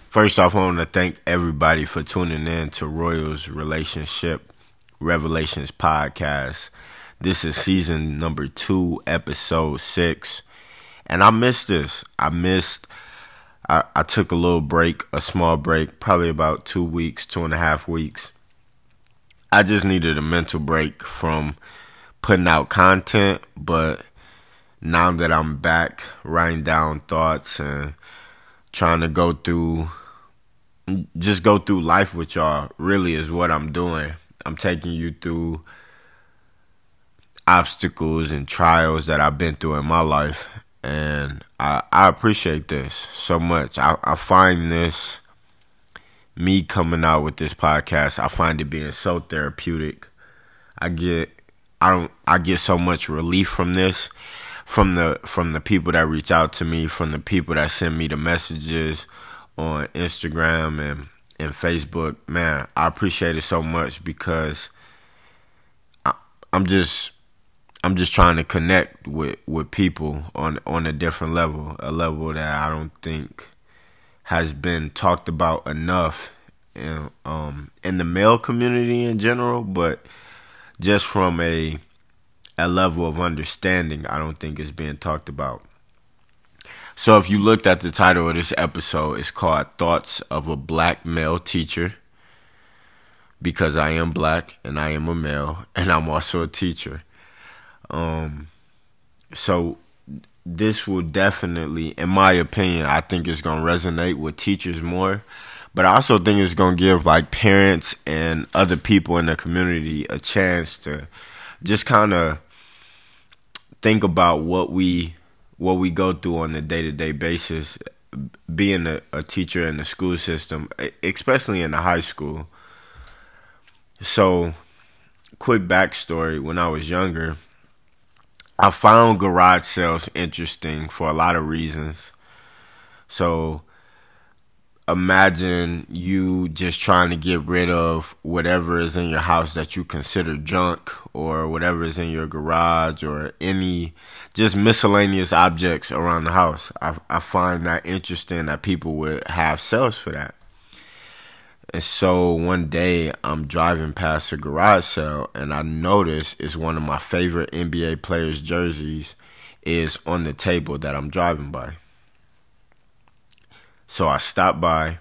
First off, I want to thank everybody for tuning in to Royals Relationship Revelations podcast. This is season number two, episode six. And I missed this. I missed, I, I took a little break, a small break, probably about two weeks, two and a half weeks. I just needed a mental break from putting out content, but now that I'm back writing down thoughts and trying to go through just go through life with y'all really is what I'm doing. I'm taking you through obstacles and trials that I've been through in my life. And I, I appreciate this so much. I, I find this, me coming out with this podcast, I find it being so therapeutic. I get, I don't, I get so much relief from this, from the, from the people that reach out to me, from the people that send me the messages on Instagram and and Facebook, man, I appreciate it so much because I, I'm just I'm just trying to connect with with people on on a different level, a level that I don't think has been talked about enough in um in the male community in general, but just from a a level of understanding, I don't think is being talked about. So if you looked at the title of this episode, it's called Thoughts of a Black Male Teacher. Because I am black and I am a male and I'm also a teacher. Um so this will definitely, in my opinion, I think it's gonna resonate with teachers more. But I also think it's gonna give like parents and other people in the community a chance to just kind of think about what we what we go through on a day to day basis, being a, a, teacher in the school system, especially in the high school. So, quick backstory when I was younger, I found garage sales interesting for a lot of reasons. So, imagine you just trying to get rid of whatever is in your house that you consider junk or whatever is in your garage or any just miscellaneous objects around the house. I, I find that interesting that people would have sales for that. And so one day I'm driving past a garage sale and I notice it's one of my favorite NBA players' jerseys is on the table that I'm driving by. So I stopped by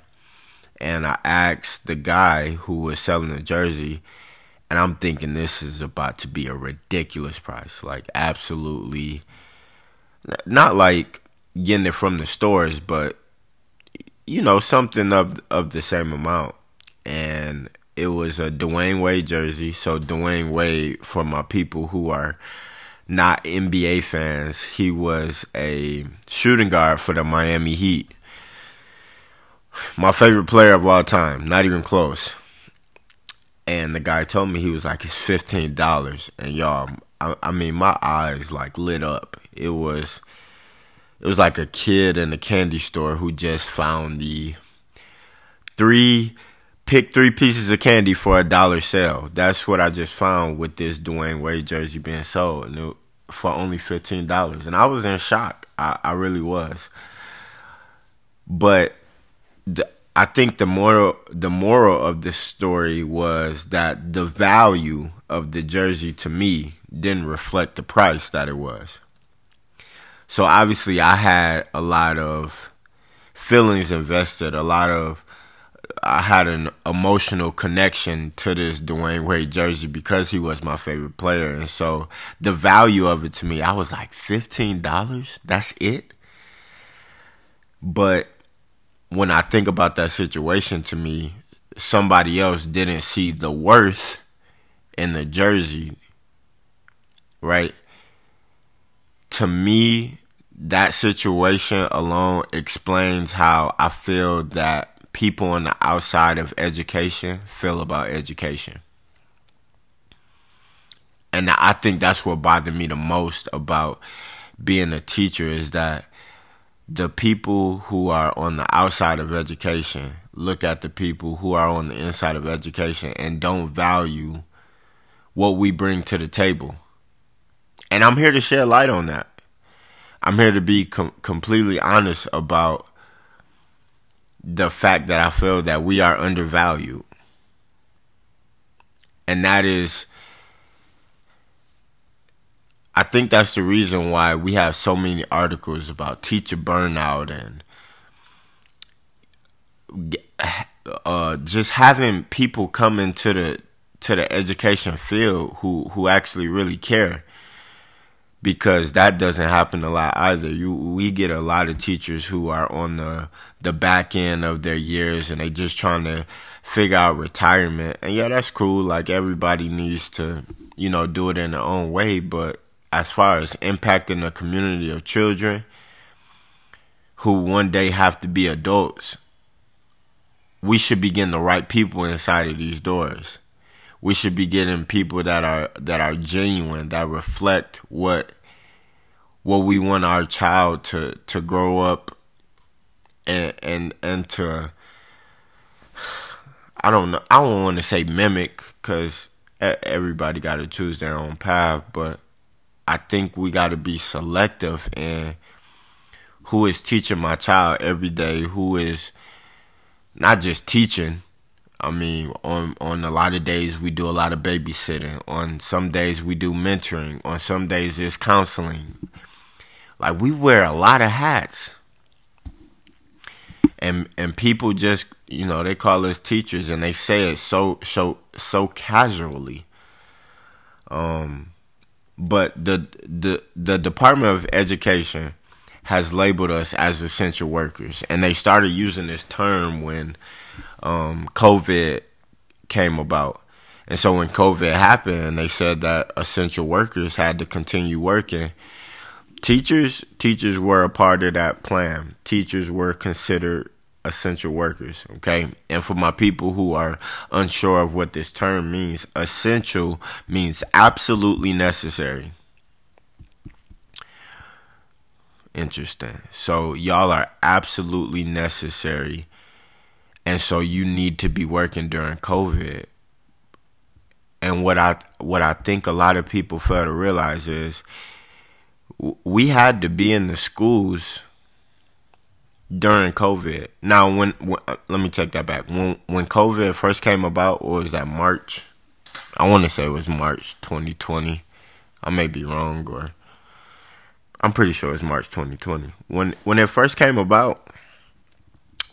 and I asked the guy who was selling the jersey, and I'm thinking this is about to be a ridiculous price. Like, absolutely not like getting it from the stores, but you know, something of of the same amount. And it was a Dwyane Wade jersey. So Dwyane Wade, for my people who are not NBA fans, he was a shooting guard for the Miami Heat my favorite player of all time, not even close. And the guy told me he was like, it's fifteen dollars, and y'all, I, I, mean, my eyes like lit up. It was, it was like a kid in a candy store who just found the three, pick three pieces of candy for a dollar sale. That's what I just found with this Dwyane Wade jersey being sold, it, for only fifteen dollars, and I was in shock. I, I really was, but the, I think the moral the moral of this story was that the value of the jersey to me didn't reflect the price that it was. So obviously I had a lot of feelings invested, a lot of I had an emotional connection to this Dwyane Wade jersey because he was my favorite player. And so the value of it to me, I was like, $15? That's it? But when I think about that situation to me, somebody else didn't see the worth in the jersey, right? To me, that situation alone explains how I feel that people on the outside of education feel about education. And I think that's what bothered me the most about being a teacher is that the people who are on the outside of education look at the people who are on the inside of education and don't value what we bring to the table. And I'm here to shed light on that. I'm here to be com- completely honest about the fact that I feel that we are undervalued. And that is I think that's the reason why we have so many articles about teacher burnout and uh, just having people come into the to the education field who who actually really care because that doesn't happen a lot either. You we get a lot of teachers who are on the the back end of their years and they just trying to figure out retirement. And yeah, that's cool. Like everybody needs to, you know, do it in their own way, but as far as impacting a community of children who one day have to be adults, we should be getting the right people inside of these doors. We should be getting people that are that are genuine, that reflect what what we want our child to to grow up and and and to I don't know I don't want to say mimic because everybody got to choose their own path, but I think we got to be selective in who is teaching my child every day, who is not just teaching. I mean, on on a lot of days we do a lot of babysitting. On some days we do mentoring. On some days it's counseling. Like we wear a lot of hats. And and people just, you know, they call us teachers and they say it so so so casually. Um but the the the Department of Education has labeled us as essential workers, and they started using this term when um, COVID came about. And so when COVID happened, they said that essential workers had to continue working. Teachers, teachers were a part of that plan. Teachers were considered essential workers, okay? And for my people who are unsure of what this term means, essential means absolutely necessary. Interesting. So y'all are absolutely necessary. And so you need to be working during COVID. And what I what I think a lot of people fail to realize is we had to be in the schools during COVID. Now, when, when uh, let me take that back. When when COVID first came about, or was that March? I want to say it was March 2020. I may be wrong, or I'm pretty sure it's March 2020. When when it first came about,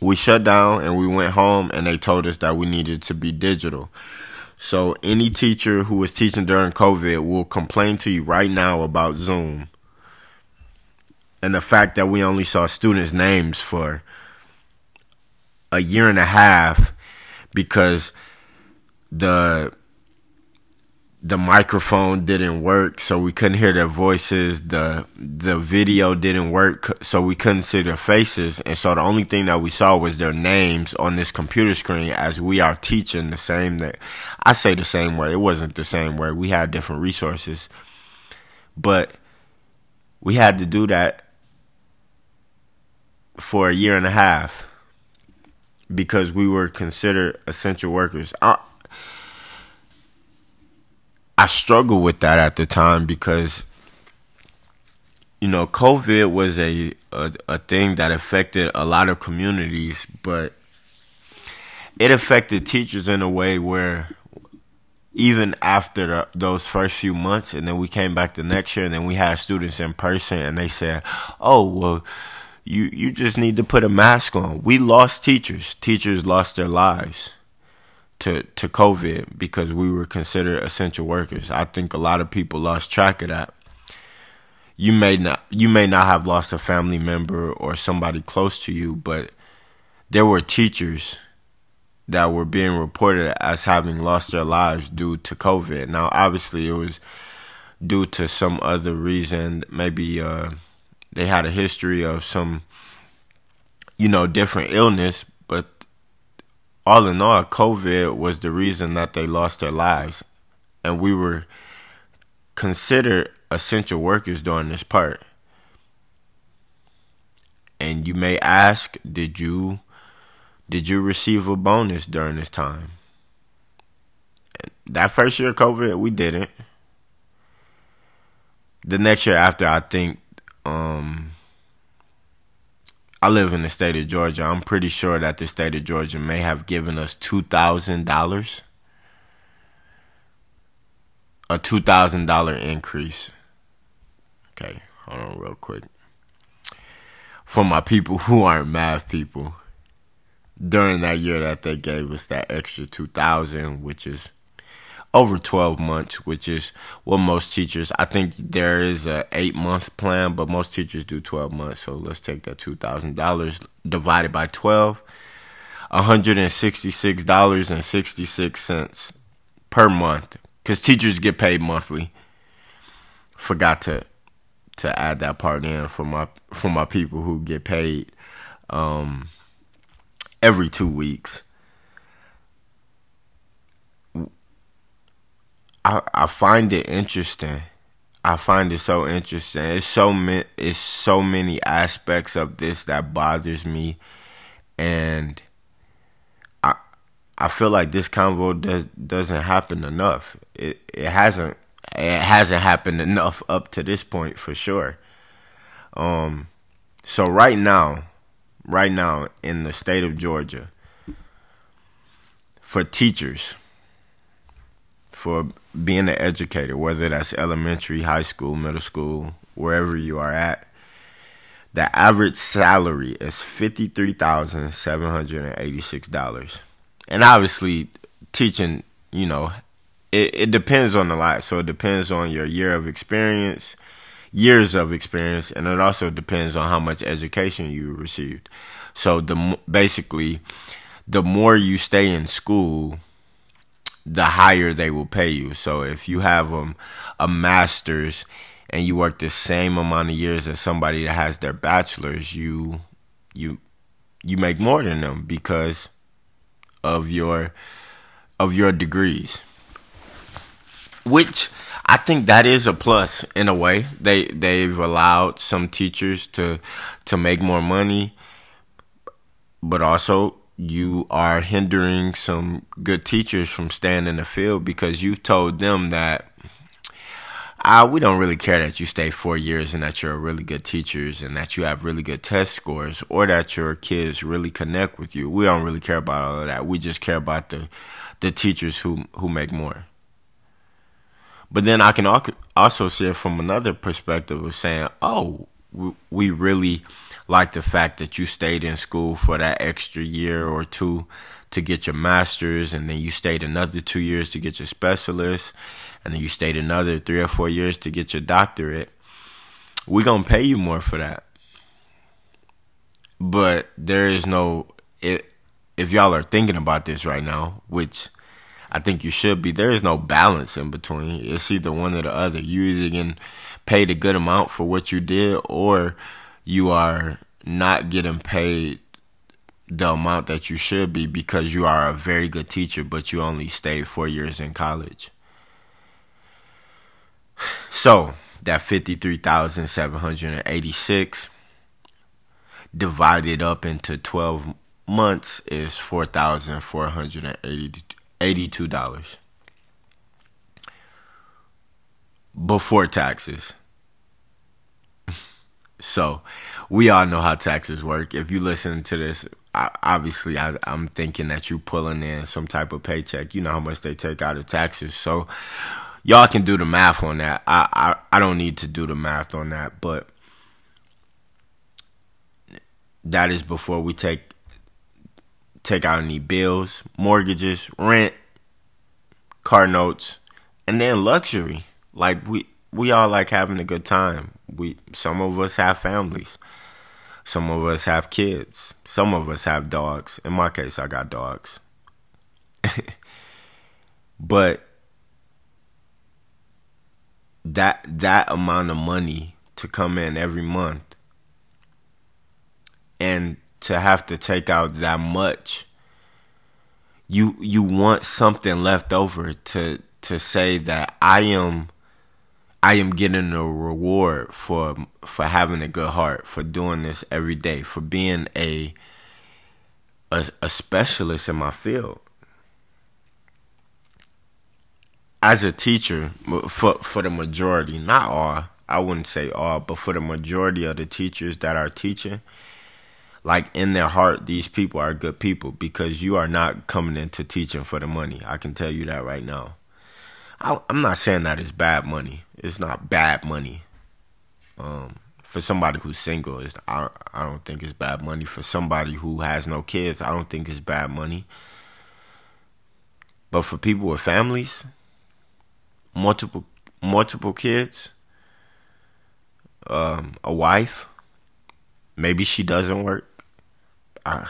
we shut down and we went home, and they told us that we needed to be digital. So any teacher who was teaching during COVID will complain to you right now about Zoom and the fact that we only saw students' names for a year and a half because the the microphone didn't work so we couldn't hear their voices the the video didn't work so we couldn't see their faces. And so the only thing that we saw was their names on this computer screen as we are teaching the same that I say the same way it wasn't the same way we had different resources. But we had to do that for a year and a half because we were considered essential workers. I, I struggled with that at the time because you know COVID was a, a a thing that affected a lot of communities, but it affected teachers in a way where even after those first few months, and then we came back the next year, and then we had students in person, and they said, "Oh, well." You you just need to put a mask on. We lost teachers. Teachers lost their lives to to COVID because we were considered essential workers. I think a lot of people lost track of that. You may not you may not have lost a family member or somebody close to you, but there were teachers that were being reported as having lost their lives due to COVID. Now, obviously, it was due to some other reason, maybe uh, they had a history of some, you know, different illness, but all in all, COVID was the reason that they lost their lives. And we were considered essential workers during this part. And you may ask, did you did you receive a bonus during this time? That first year of COVID, we didn't. The next year after, I think um, I live in the state of Georgia. I'm pretty sure that the state of Georgia may have given us two thousand dollars, a two thousand dollar increase. Okay, hold on real quick. For my people who aren't math people, during that year that they gave us that extra two thousand, which is over 12 months, which is what most teachers, I think there is a eight month plan, but most teachers do 12 months. So let's take that $2,000 divided by 12, $166.66 per month because teachers get paid monthly. Forgot to, to add that part in for my, for my people who get paid, um, every two weeks. I I find it interesting. I find it so interesting. It's so it's so many aspects of this that bothers me and I I feel like this convo does doesn't happen enough. It it hasn't it hasn't happened enough up to this point for sure. Um so right now, right now in the state of Georgia for teachers for being an educator, whether that's elementary, high school, middle school, wherever you are at. The average salary is $53,786. And obviously, teaching, you know, it, it depends on a lot. So it depends on your year of experience, years of experience, and it also depends on how much education you received. So the basically, the more you stay in school, the higher they will pay you. So if you have um, a master's and you work the same amount of years as somebody that has their bachelor's, you you you make more than them because of your of your degrees. Which I think that is a plus in a way. They they've allowed some teachers to to make more money, but also you are hindering some good teachers from staying in the field because you've told them that uh, we don't really care that you stay four years and that you're really good teachers and that you have really good test scores or that your kids really connect with you. We don't really care about all of that. We just care about the the teachers who who make more. But then I can also see it from another perspective of saying, oh, we really like the fact that you stayed in school for that extra year or two to get your master's, and then you stayed another two years to get your specialist, and then you stayed another three or four years to get your doctorate. We're gonna pay you more for that. But there is no if if y'all are thinking about this right now, which I think you should be, there is no balance in between. It's either one or the other. You either get paid a good amount for what you did or you are not getting paid the amount that you should be because you are a very good teacher, but you only stayed four years in college. So that fifty three thousand seven hundred and eighty six divided up into twelve months is four thousand four hundred and eighty two dollars before taxes. So, we all know how taxes work. If you listen to this, obviously, I, am thinking that you're pulling in some type of paycheck. You know how much they take out of taxes. So, y'all can do the math on that. I, I, I don't need to do the math on that, but that is before we take take out any bills, mortgages, rent, car notes, and then luxury. Like we we all like having a good time. We some of us have families. Some of us have kids. Some of us have dogs. In my case, I got dogs. but that that amount of money to come in every month and to have to take out that much you you want something left over to to say that I am I am getting a reward for for having a good heart, for doing this every day, for being a a, a specialist in my field. As a teacher, for for the majority, not all, I wouldn't say all, but for the majority of the teachers that are teaching, like in their heart, these people are good people because you are not coming into teaching for the money. I can tell you that right now. I, am not saying that it's bad money. It's not bad money. Um, for somebody who's single, is I I don't think it's bad money. For somebody who has no kids, I don't think it's bad money. But for people with families, multiple multiple kids, um, a wife, maybe she doesn't work. I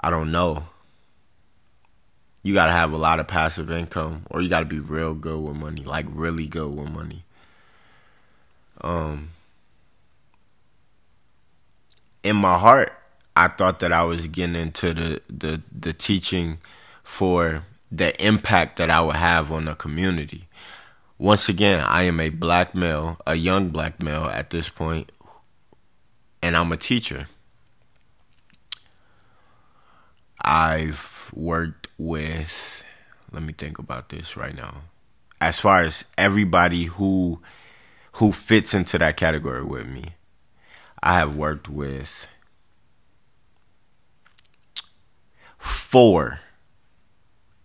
I don't know. You gotta have a lot of passive income, or you gotta be real good with money, like really good with money. Um, in my heart, I thought that I was getting into the the the teaching for the impact that I would have on the community. Once again, I am a black male, a young black male at this point, and I'm a teacher. I've worked with, let me think about this right now. As far as everybody who who fits into that category with me, I have worked with four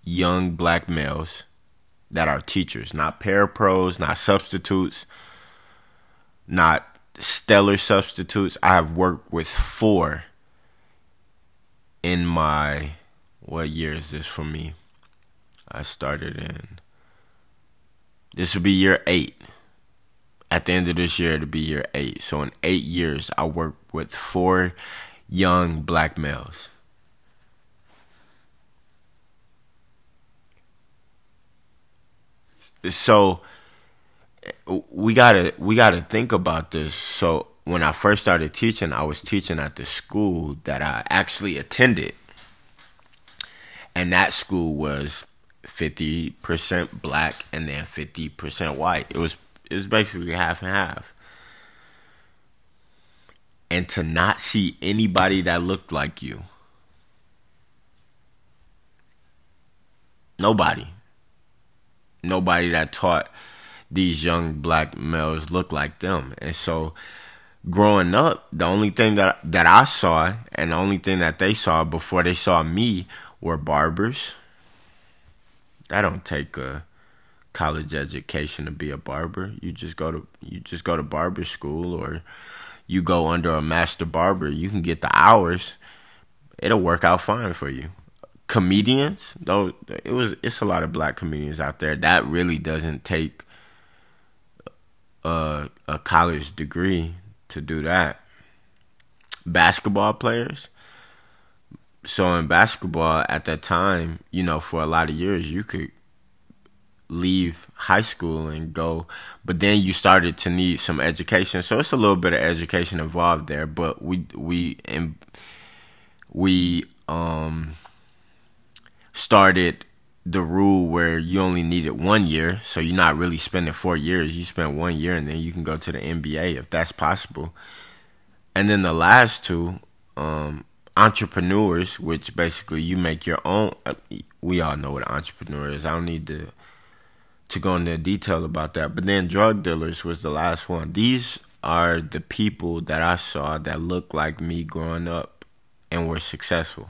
young black males that are teachers, not parapros, not substitutes, not stellar substitutes. I have worked with four in my what year is this for me? I started in this will be year eight. At the end of this year, it'll be year eight. So in eight years, I worked with four young black males. So we gotta we gotta think about this. So when I first started teaching, I was teaching at the school that I actually attended. And that school was 50% black and then 50% white. It was it was basically half and half. And to not see anybody that looked like you. Nobody. Nobody that taught these young black males look like them. And so growing up, the only thing that that I saw and the only thing that they saw before they saw me were barbers. I don't take a college education to be a barber. You just go to you just go to barber school or you go under a master barber. You can get the hours. It'll work out fine for you. Comedians, though it was it's a lot of black comedians out there. That really doesn't take a, a college degree to do that. Basketball players. So in basketball at that time, you know, for a lot of years you could leave high school and go but then you started to need some education so it's a little bit of education involved there but we we and we um started the rule where you only needed one year so you're not really spending 4 years you spend 1 year and then you can go to the NBA if that's possible and then the last two um entrepreneurs which basically you make your own uh, we all know what an entrepreneur is i don't need to to go into detail about that. But then drug dealers was the last one. These are the people that I saw that looked like me growing up and were successful.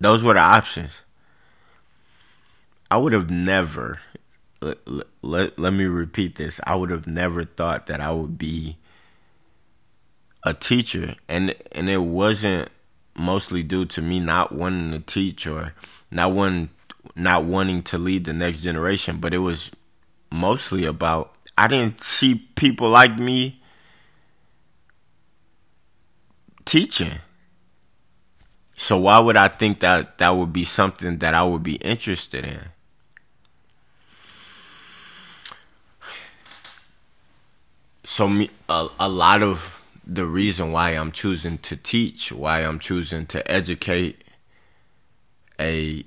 Those were the options. I would have never let, let, let me repeat this. I would have never thought that I would be a teacher and and it wasn't mostly due to me not wanting to teach or not wanting not wanting to lead the next generation, but it was mostly about I didn't see people like me teaching. So why would I think that that would be something that I would be interested in? So me, a, a lot of the reason why I'm choosing to teach, why I'm choosing to educate a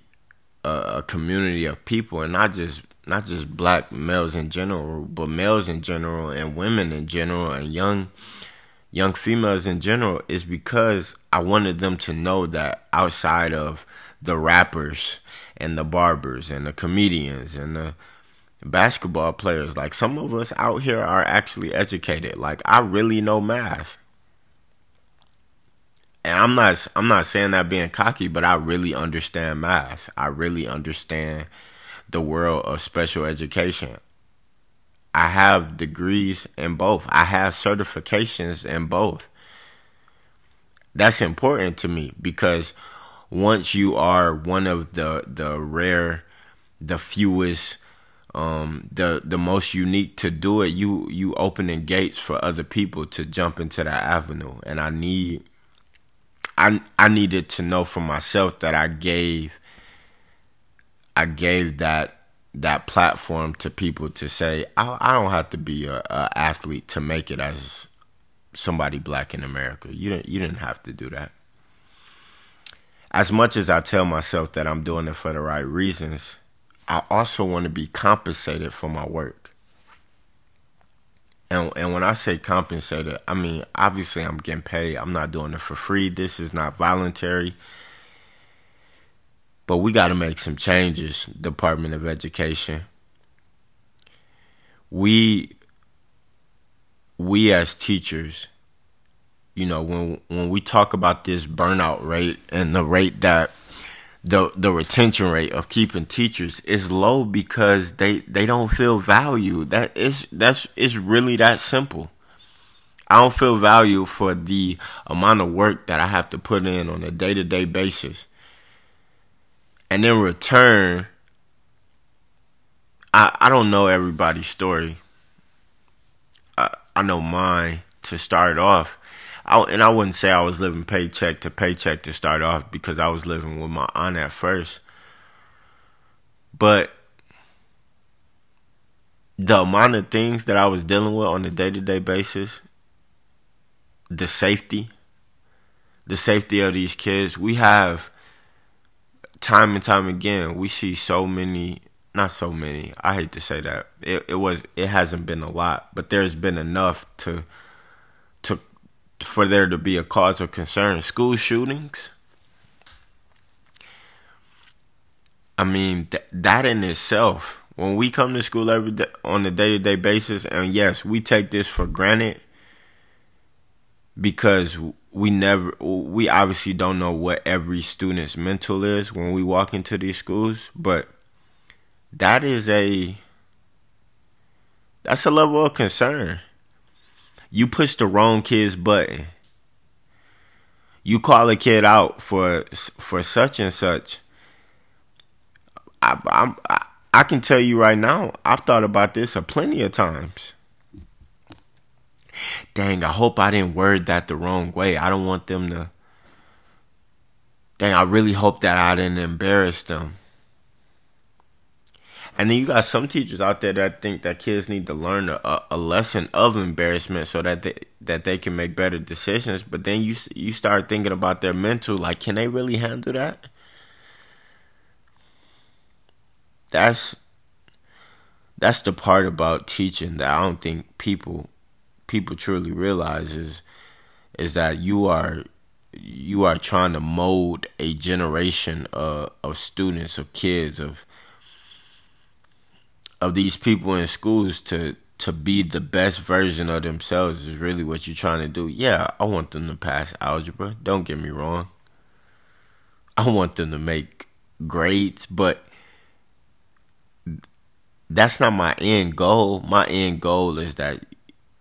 a, community of people, and not just not just black males in general, but males in general, and women in general, and young young females in general, is because I wanted them to know that outside of the rappers and the barbers and the comedians and the basketball players, like some of us out here are actually educated. Like I really know math. and I'm not I'm not saying that being cocky, but I really understand math. I really understand the world of special education. I have degrees in both. I have certifications in both. That's important to me because once you are one of the the rare, the fewest, um, the the most unique to do it, you you opening gates for other people to jump into that avenue. And I need I I needed to know for myself that I gave I gave that that platform to people to say I, I don't have to be a, a, athlete to make it as somebody black in America. You didn't you didn't have to do that. As much as I tell myself that I'm doing it for the right reasons, I also want to be compensated for my work. And and when I say compensated, I mean obviously I'm getting paid. I'm not doing it for free. This is not voluntary. But we got to make some changes, Department of Education. We we as teachers, you know, when when we talk about this burnout rate and the rate that the the retention rate of keeping teachers is low because they they don't feel valued. That is that's it's really that simple. I don't feel value for the amount of work that I have to put in on a day to day basis and in return, I I don't know everybody's story. I I know mine to start off. I, and I wouldn't say I was living paycheck to paycheck to start off because I was living with my aunt at first. But the amount of things that I was dealing with on a day to day basis, the safety, the safety of these kids, we have time and time again, we see so many, not so many. I hate to say that. It it was it hasn't been a lot, but there's been enough to to for there to be a cause of concern. School shootings. I mean, th- that in itself, when we come to school every day on a day to day basis, and yes, we take this for granted because we never we obviously don't know what every student's mental is when we walk into these schools but that is a that's a level of concern. You push the wrong kid's button. You call a kid out for for such and such. I, I, I can tell you right now i've thought about this a plenty of times dang, I hope I didn't word that the wrong way. I don't want them to. Dang, I really hope that I didn't embarrass them. And then you got some teachers out there that think that kids need to learn a, a lesson of embarrassment so that they that they can make better decisions. But then you you start thinking about their mental, like, can they really handle that? That's that's the part about teaching that I don't think people people truly realize is is that you are you are trying to mold a generation of, of students of kids of of these people in schools to to be the best version of themselves is really what you're trying to do. Yeah, I want them to pass algebra. Don't get me wrong. I want them to make grades, but that's not my end goal. My end goal is that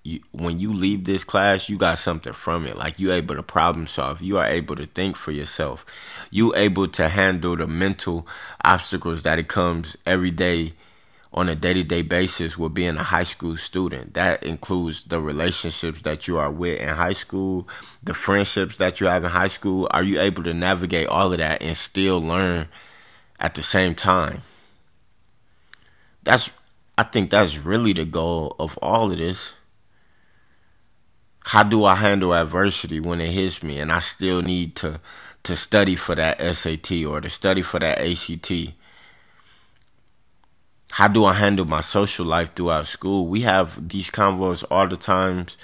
you, when you leave this class, you got something from it. Like you able to problem solve. You are able to think for yourself. You able to handle the mental obstacles that it comes every day on a day to day basis with being a high school student. That includes the relationships that you are with in high school, the friendships that you have in high school. Are you able to navigate all of that and still learn at the same time? That's I think that's really the goal of all of this how do I handle adversity when it hits me and I still need to to study for that SAT or to study for that ACT? How do I handle my social life throughout school? We have these convos all the times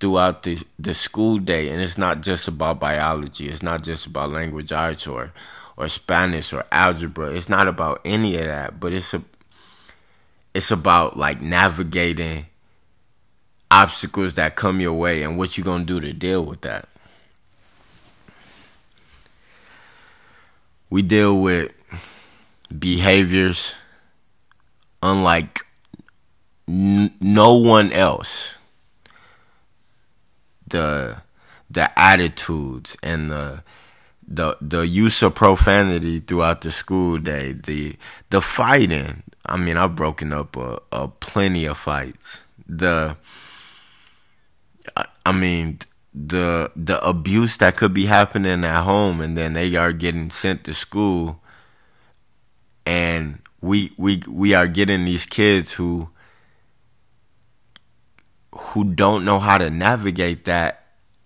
throughout the, the school day and it's not just about biology. It's not just about language arts or or Spanish or algebra. It's not about any of that, but it's a it's about like navigating obstacles that come your way and what you're going to do to deal with that. we deal with behaviors unlike n- no one else. The the attitudes and the the the use of profanity throughout the school day, the the fighting. I mean, I've broken up a, a plenty of fights. The I, I mean the the abuse that could be happening at home and then they are getting sent to school and we we we are getting these kids who who don't know how to navigate that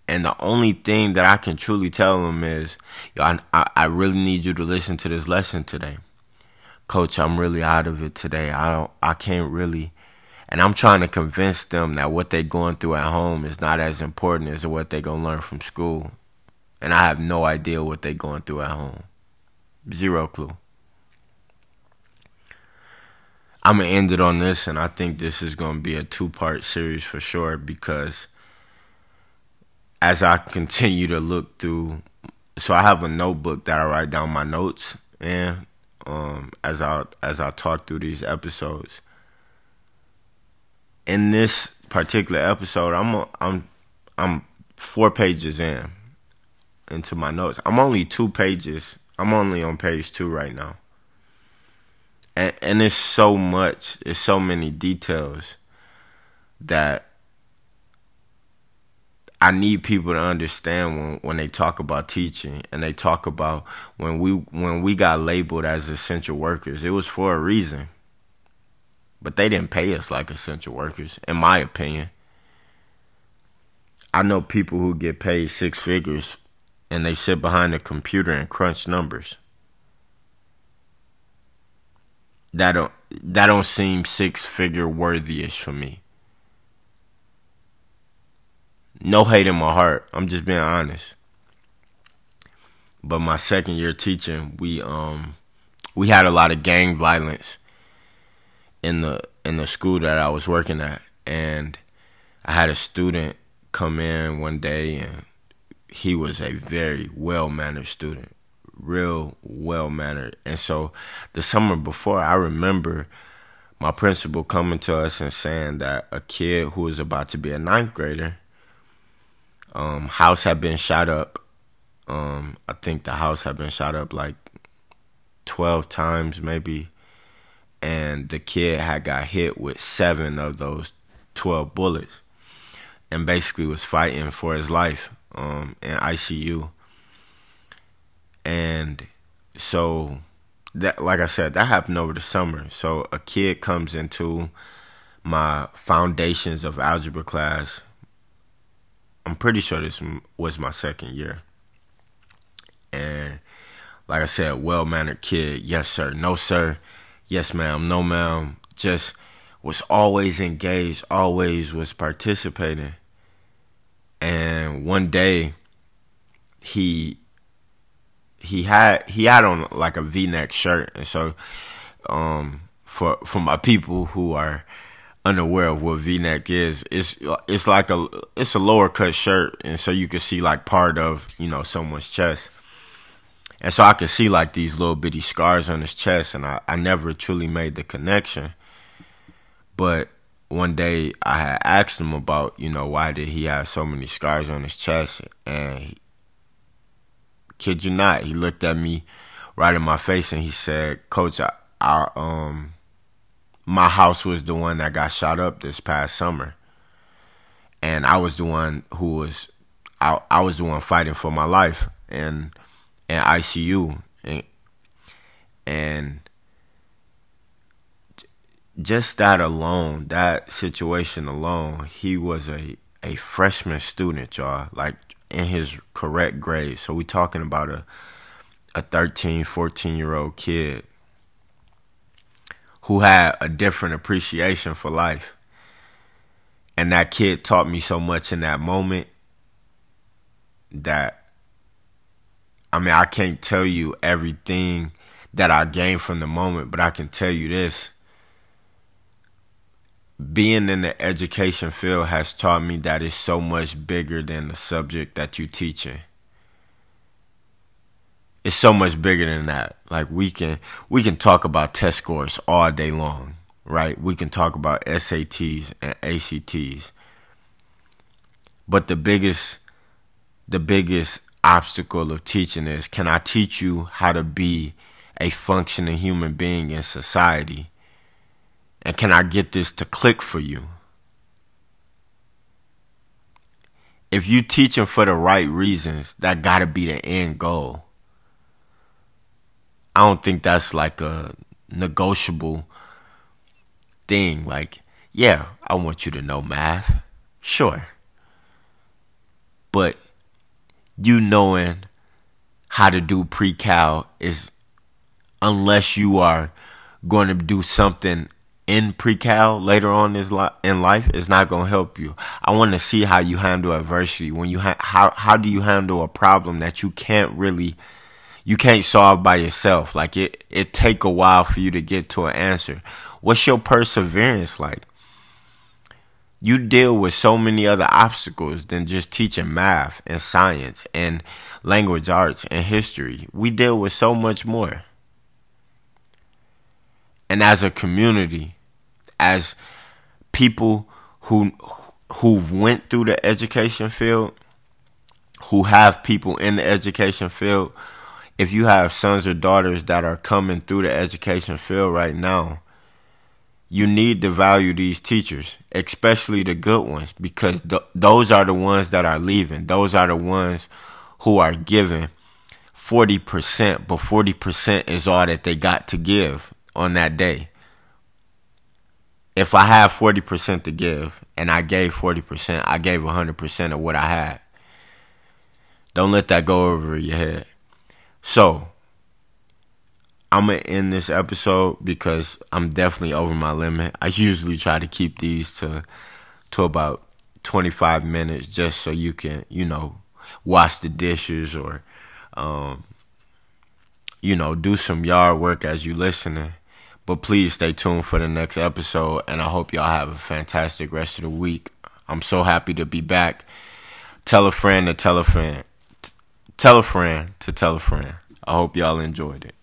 and the only thing that I can truly tell them is, yo, I, I really need you to listen to this lesson today. Coach, I'm really out of it today. I don't I can't really and I'm trying to convince them that what they're going through at home is not as important as what they're gonna learn from school. And I have no idea what they're going through at home. Zero clue. I'm gonna end it on this, and I think this is gonna be a two part series for sure because as I continue to look through, so I have a notebook that I write down my notes and um, as I as I talk through these episodes. In this particular episode, I'm I'm I'm four pages in into my notes. I'm only two pages. I'm only on page two right now, and and it's so much. It's so many details that I need people to understand when when they talk about teaching and they talk about when we when we got labeled as essential workers, it was for a reason. But they didn't pay us like essential workers, in my opinion. I know people who get paid six figures and they sit behind a computer and crunch numbers. That don't that don't seem six figure worthyish for me. No hate in my heart. I'm just being honest. But my second year teaching, we um we had a lot of gang violence in the in the school that I was working at and I had a student come in one day and he was a very well-mannered student, real well-mannered. And so the summer before, I remember my principal coming to us and saying that a kid who was about to be a ninth grader um, house had been shot up. Um, I think the house had been shot up like twelve times, maybe, and the kid had got hit with seven of those twelve bullets, and basically was fighting for his life um, in ICU. And so that, like I said, that happened over the summer. So a kid comes into my foundations of algebra class I'm pretty sure this was my second year. And like I said, well mannered kid. Yes, sir. No, sir. Yes, ma'am. No, ma'am. Just was always engaged, always was participating. And one day he he had he had on like a V-neck shirt and so um for for my people who are unaware of what V-neck is, it's it's like a it's a lower cut shirt, and so you can see like part of you know someone's chest, and so I could see like these little bitty scars on his chest, and I I never truly made the connection, but one day I had asked him about you know why did he have so many scars on his chest, and he, kid you not, he looked at me right in my face and he said, Coach, I, I um my house was the one that got shot up this past summer. And I was the one who was I, I was the one fighting for my life. And in ICU and and just that alone, that situation alone, he was a a freshman student, y'all, like in his correct grade. So we talking about a a 13, 14 year old kid who had a different appreciation for life. And that kid taught me so much in that moment that I mean, I can't tell you everything that I gained from the moment, but I can tell you this. Being in the education field has taught me that it's so much bigger than the subject that you're teaching. it's so much bigger than that. Like we can we can talk about test scores all day long, right? We can talk about SATs and ACTs. But the biggest the biggest obstacle of teaching is can I teach you how to be a functioning human being in society? And can I get this to click for you? If you teaching for the right reasons, that gotta be the end goal. I don't think that's like a negotiable thing. Like, yeah, I want you to know math. Sure. But you knowing how to do pre-cal is unless you are going to do something in pre-cal later on in life is not going to help you. I want to see how you handle adversity when you ha- how how do you handle a problem that you can't really you can't solve by yourself. Like it it take a while for you to get to an answer. What's your perseverance like? You deal with so many other obstacles than just teaching math and science and language arts and history. We deal with so much more. And as a community, as people who who've went through the education field, who have people in the education field, if you have sons or daughters that are coming through the education field right now, you need to value these teachers, especially the good ones, because th- those are the ones that are leaving. Those are the ones who are giving 40%, but 40% is all that they got to give on that day. If I have 40% to give and I gave 40%, I gave 100% of what I had. Don't let that go over your head. So, I'm gonna end this episode because I'm definitely over my limit. I usually try to keep these to to about 25 minutes just so you can, you know, wash the dishes or um, you know, do some yard work as you listening. But please stay tuned for the next episode and I hope y'all have a fantastic rest of the week. I'm so happy to be back. Tell a friend to tell a friend. Tell a friend to tell a friend. I hope y'all enjoyed it.